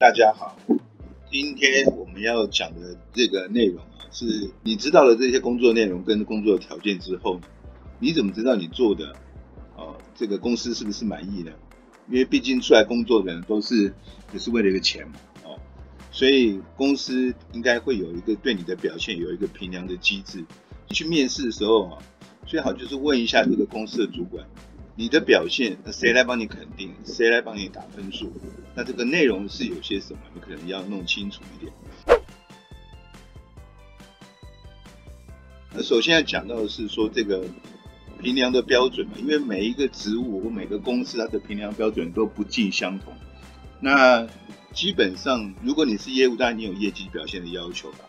大家好，今天我们要讲的这个内容啊，是你知道了这些工作内容跟工作条件之后，你怎么知道你做的啊这个公司是不是满意呢？因为毕竟出来工作的人都是也是为了一个钱嘛，哦，所以公司应该会有一个对你的表现有一个评量的机制。你去面试的时候啊，最好就是问一下这个公司的主管。你的表现，那谁来帮你肯定？谁来帮你打分数？那这个内容是有些什么？你可能要弄清楚一点。那首先要讲到的是说这个评量的标准嘛，因为每一个职务或每个公司它的评量标准都不尽相同。那基本上，如果你是业务，当然你有业绩表现的要求吧？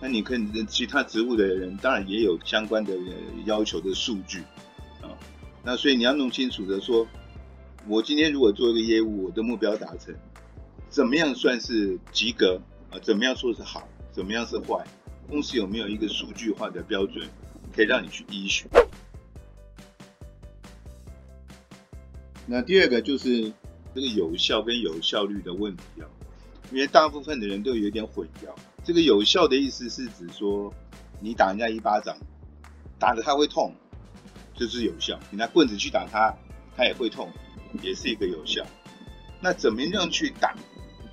那你跟其他职务的人，当然也有相关的要求的数据。那所以你要弄清楚的说，我今天如果做一个业务，我的目标达成，怎么样算是及格啊？怎么样说是好？怎么样是坏？公司有没有一个数据化的标准，可以让你去依循？那第二个就是这个有效跟有效率的问题啊，因为大部分的人都有点混淆。这个有效的意思是指说，你打人家一巴掌，打的他会痛。就是有效，你拿棍子去打他，他也会痛，也是一个有效。那怎么样去打？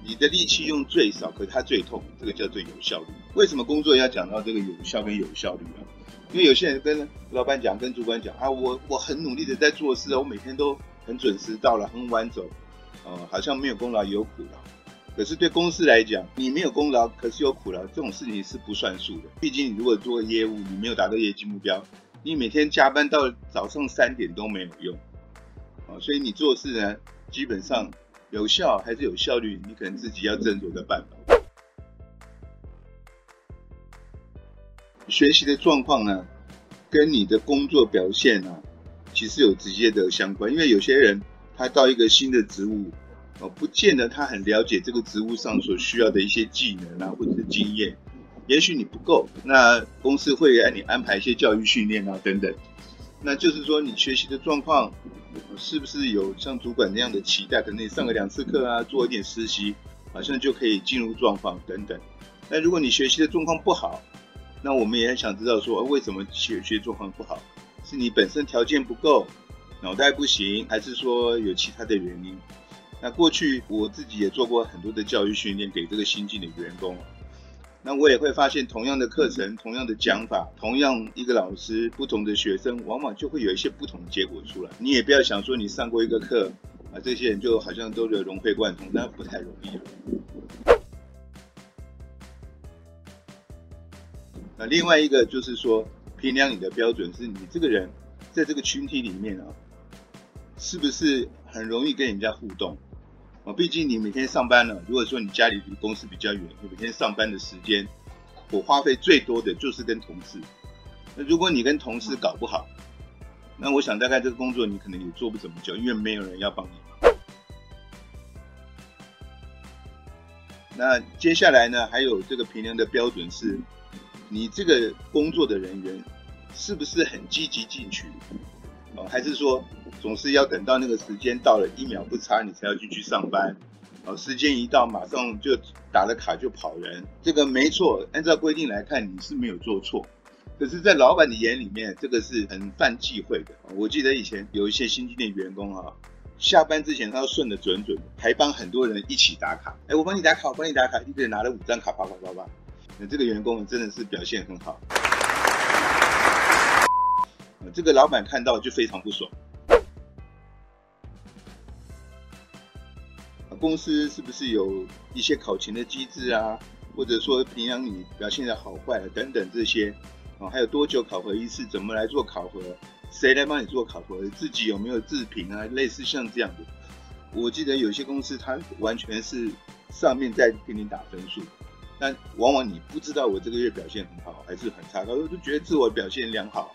你的力气用最少，可是他最痛，这个叫做有效率。为什么工作要讲到这个有效跟有效率啊？因为有些人跟老板讲、跟主管讲啊，我我很努力的在做事啊，我每天都很准时到了，很晚走，呃，好像没有功劳也有苦劳。可是对公司来讲，你没有功劳，可是有苦劳，这种事情是不算数的。毕竟你如果做业务，你没有达到业绩目标。你每天加班到早上三点都没有用，啊，所以你做事呢，基本上有效还是有效率，你可能自己要斟酌的办法。学习的状况呢，跟你的工作表现呢，其实有直接的相关。因为有些人他到一个新的职务，哦，不见得他很了解这个职务上所需要的一些技能啊，或者是经验。也许你不够，那公司会让你安排一些教育训练啊，等等。那就是说，你学习的状况是不是有像主管那样的期待？可能你上个两次课啊，做一点实习，好像就可以进入状况等等。那如果你学习的状况不好，那我们也很想知道说，为什么学学状况不好？是你本身条件不够，脑袋不行，还是说有其他的原因？那过去我自己也做过很多的教育训练给这个新进的员工。那我也会发现，同样的课程、同样的讲法、同样一个老师，不同的学生，往往就会有一些不同的结果出来。你也不要想说你上过一个课啊，这些人就好像都是融会贯通，那不太容易。那另外一个就是说，评量你的标准是你这个人在这个群体里面啊，是不是很容易跟人家互动？啊，毕竟你每天上班了。如果说你家里离公司比较远，你每天上班的时间，我花费最多的就是跟同事。那如果你跟同事搞不好，那我想大概这个工作你可能也做不怎么久，因为没有人要帮你。那接下来呢，还有这个评量的标准是，你这个工作的人员是不是很积极进取？哦，还是说？总是要等到那个时间到了，一秒不差，你才要进去上班。哦，时间一到，马上就打了卡就跑人，这个没错。按照规定来看，你是没有做错。可是，在老板的眼里面，这个是很犯忌讳的。我记得以前有一些新进的员工啊，下班之前他要顺的准准的，还帮很多人一起打卡。哎，我帮你打卡，我帮你打卡，一个人拿了五张卡，啪啪啪啪。那这个员工真的是表现很好。这个老板看到就非常不爽。公司是不是有一些考勤的机制啊，或者说评量你表现的好坏等等这些啊？还有多久考核一次？怎么来做考核？谁来帮你做考核？自己有没有自评啊？类似像这样的，我记得有些公司它完全是上面在给你打分数，但往往你不知道我这个月表现很好还是很差，他就觉得自我表现良好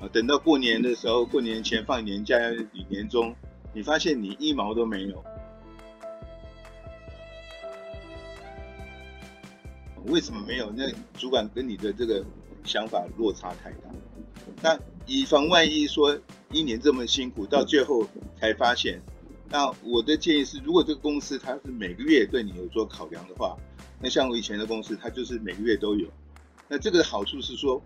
啊。等到过年的时候，过年前放年假领年终，你发现你一毛都没有。为什么没有？那主管跟你的这个想法落差太大。那以防万一，说一年这么辛苦，到最后才发现，那我的建议是，如果这个公司它是每个月对你有做考量的话，那像我以前的公司，它就是每个月都有。那这个好处是说，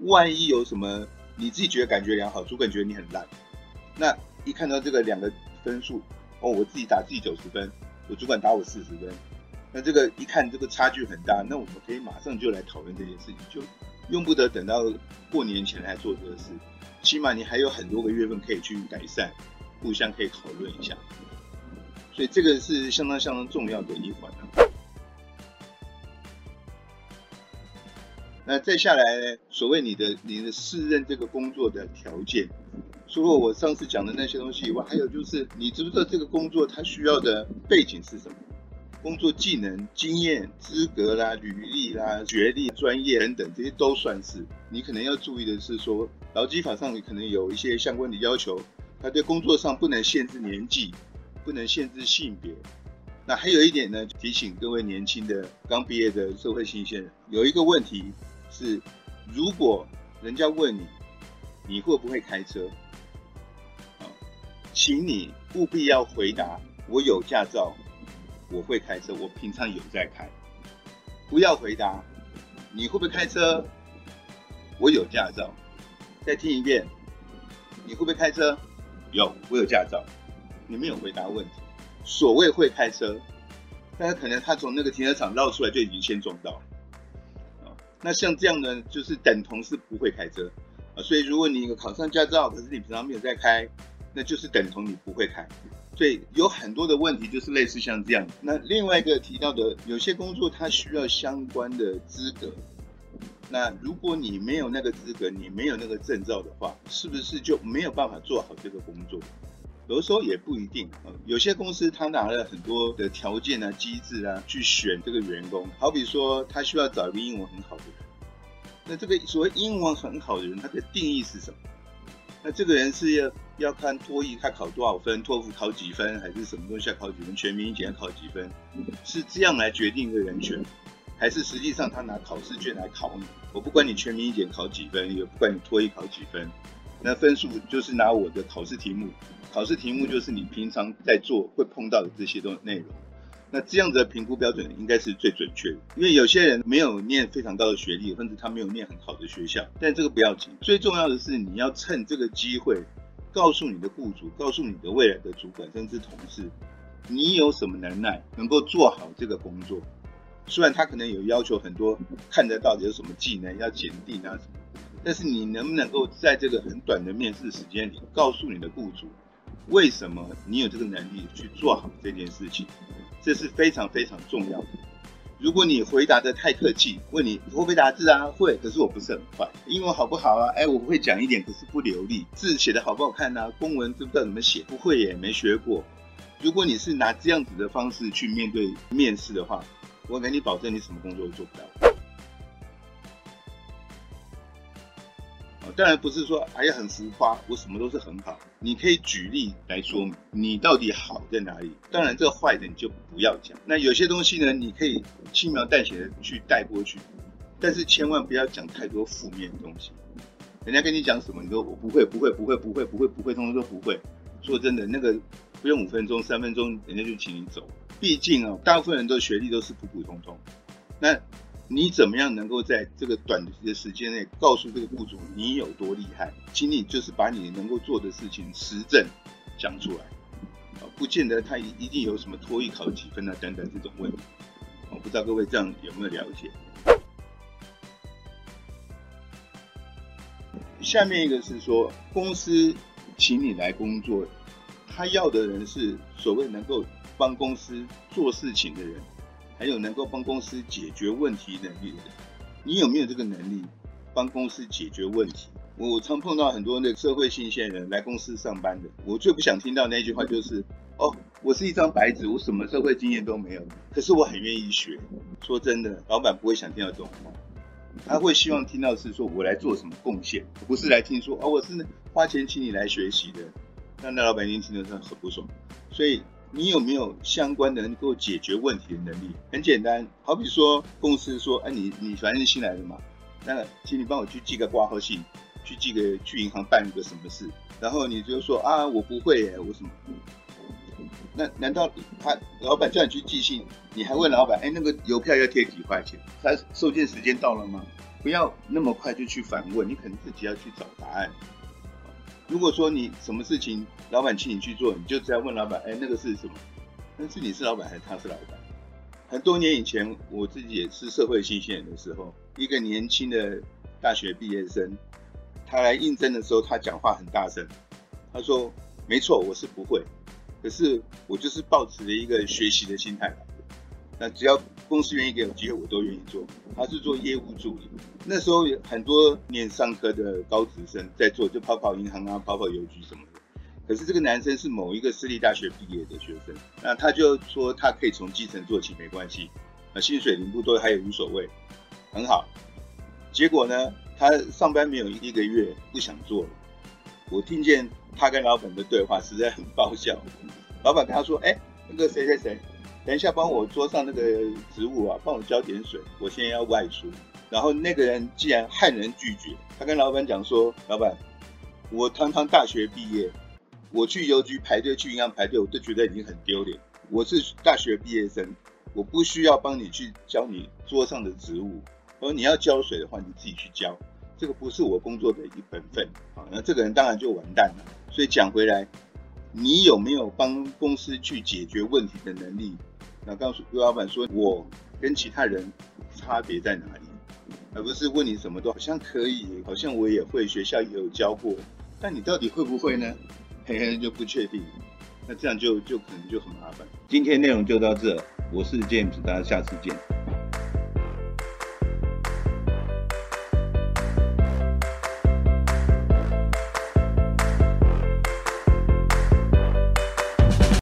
万一有什么你自己觉得感觉良好，主管觉得你很烂，那一看到这个两个分数，哦，我自己打自己九十分，我主管打我四十分，那这个一看这个差距很大，那我们可以马上就来讨论这件事情，就用不得等到过年前来做这个事，起码你还有很多个月份可以去改善。互相可以讨论一下，所以这个是相当相当重要的一环啊。那再下来呢？所谓你的你的适任这个工作的条件，除了我上次讲的那些东西以外，还有就是你知不知道这个工作它需要的背景是什么？工作技能、经验、资格啦、履历啦、学历、专业等等，这些都算是。你可能要注意的是说，劳基法上可能有一些相关的要求。他在工作上不能限制年纪，不能限制性别。那还有一点呢，提醒各位年轻的刚毕业的社会新鲜人，有一个问题是，如果人家问你你会不会开车，啊，请你务必要回答我有驾照，我会开车，我平常有在开。不要回答你会不会开车，我有驾照。再听一遍，你会不会开车？有，我有驾照。你没有回答问题。所谓会开车，但是可能他从那个停车场绕出来就已经先撞到了。那像这样呢，就是等同是不会开车啊。所以如果你考上驾照，可是你平常没有在开，那就是等同你不会开。所以有很多的问题就是类似像这样。那另外一个提到的，有些工作它需要相关的资格。那如果你没有那个资格，你没有那个证照的话，是不是就没有办法做好这个工作？有的时候也不一定啊。有些公司他拿了很多的条件啊、机制啊去选这个员工，好比说他需要找一个英文很好的人。那这个所谓英文很好的人，他的定义是什么？这个人是要要看托业他考多少分，托福考几分，还是什么东西要考几分，全民英检考几分？是这样来决定一个人选？还是实际上他拿考试卷来考你，我不管你全民一检考几分，也不管你托一考几分，那分数就是拿我的考试题目，考试题目就是你平常在做会碰到的这些东内容，那这样子的评估标准应该是最准确的。因为有些人没有念非常高的学历，甚至他没有念很好的学校，但这个不要紧，最重要的是你要趁这个机会，告诉你的雇主，告诉你的未来的主管甚至同事，你有什么能耐能够做好这个工作。虽然他可能有要求很多，看得到有什么技能要检定啊什么，但是你能不能够在这个很短的面试时间里，告诉你的雇主，为什么你有这个能力去做好这件事情，这是非常非常重要的。如果你回答的太客气，问你会不会打字啊？会，可是我不是很快。英文好不好啊？哎，我会讲一点，可是不流利。字写的好不好看啊？公文知不知道怎么写？不会也没学过。如果你是拿这样子的方式去面对面试的话，我给你保证，你什么工作都做不到。当然不是说哎呀很浮夸，我什么都是很好。你可以举例来说明你到底好在哪里。当然这个坏的你就不要讲。那有些东西呢，你可以轻描淡写的去带过去，但是千万不要讲太多负面的东西。人家跟你讲什么，你说我不会，不会，不会，不会，不会，不会，通通都不会。说真的，那个不用五分钟、三分钟，人家就请你走。毕竟啊，大部分人的学历都是普普通通。那你怎么样能够在这个短期的时间内告诉这个雇主你有多厉害？请你就是把你能够做的事情实证讲出来啊，不见得他一定有什么托艺考几分啊等等这种问题。我不知道各位这样有没有了解？下面一个是说，公司请你来工作，他要的人是所谓能够。帮公司做事情的人，还有能够帮公司解决问题能力的人，你有没有这个能力帮公司解决问题？我常碰到很多那社会新鲜人来公司上班的，我最不想听到那句话就是：哦，我是一张白纸，我什么社会经验都没有，可是我很愿意学。说真的，老板不会想听到这种话，他会希望听到是说我来做什么贡献，不是来听说哦，我是花钱请你来学习的。那那老板一定听得上很不爽，所以。你有没有相关的能够解决问题的能力？很简单，好比说公司说，哎，你你反正新来的嘛，那请你帮我去寄个挂号信，去寄个去银行办一个什么事，然后你就说啊，我不会，我什么？那难道他老板叫你去寄信，你还问老板，哎，那个邮票要贴几块钱？他收件时间到了吗？不要那么快就去反问，你可能自己要去找答案。如果说你什么事情老板请你去做，你就只要问老板，哎，那个是什么？那是你是老板还是他是老板？很多年以前，我自己也是社会新鲜人的时候，一个年轻的大学毕业生，他来应征的时候，他讲话很大声，他说：“没错，我是不会，可是我就是抱持了一个学习的心态。”那只要公司愿意给我机会，我都愿意做。他是做业务助理，那时候有很多念商科的高职生在做，就跑跑银行啊，跑跑邮局什么的。可是这个男生是某一个私立大学毕业的学生，那他就说他可以从基层做起，没关系，那薪水领不多他也无所谓，很好。结果呢，他上班没有一个月不想做了。我听见他跟老板的对话，实在很爆笑。老板跟他说：“哎，那个谁谁谁。”等一下，帮我桌上那个植物啊，帮我浇点水。我现在要外出。然后那个人既然悍然拒绝，他跟老板讲说：“老板，我堂堂大学毕业，我去邮局排队，去银行排队，我都觉得已经很丢脸。我是大学毕业生，我不需要帮你去浇你桌上的植物。而你要浇水的话，你自己去浇，这个不是我工作的一本分。啊，那这个人当然就完蛋了。所以讲回来，你有没有帮公司去解决问题的能力？那告诉刘老板说，我跟其他人差别在哪里，而不是问你什么都好像可以，好像我也会，学校也有教过，但你到底会不会呢？嘿嘿，就不确定。那这样就就可能就很麻烦。今天内容就到这，我是 James，大家下次见。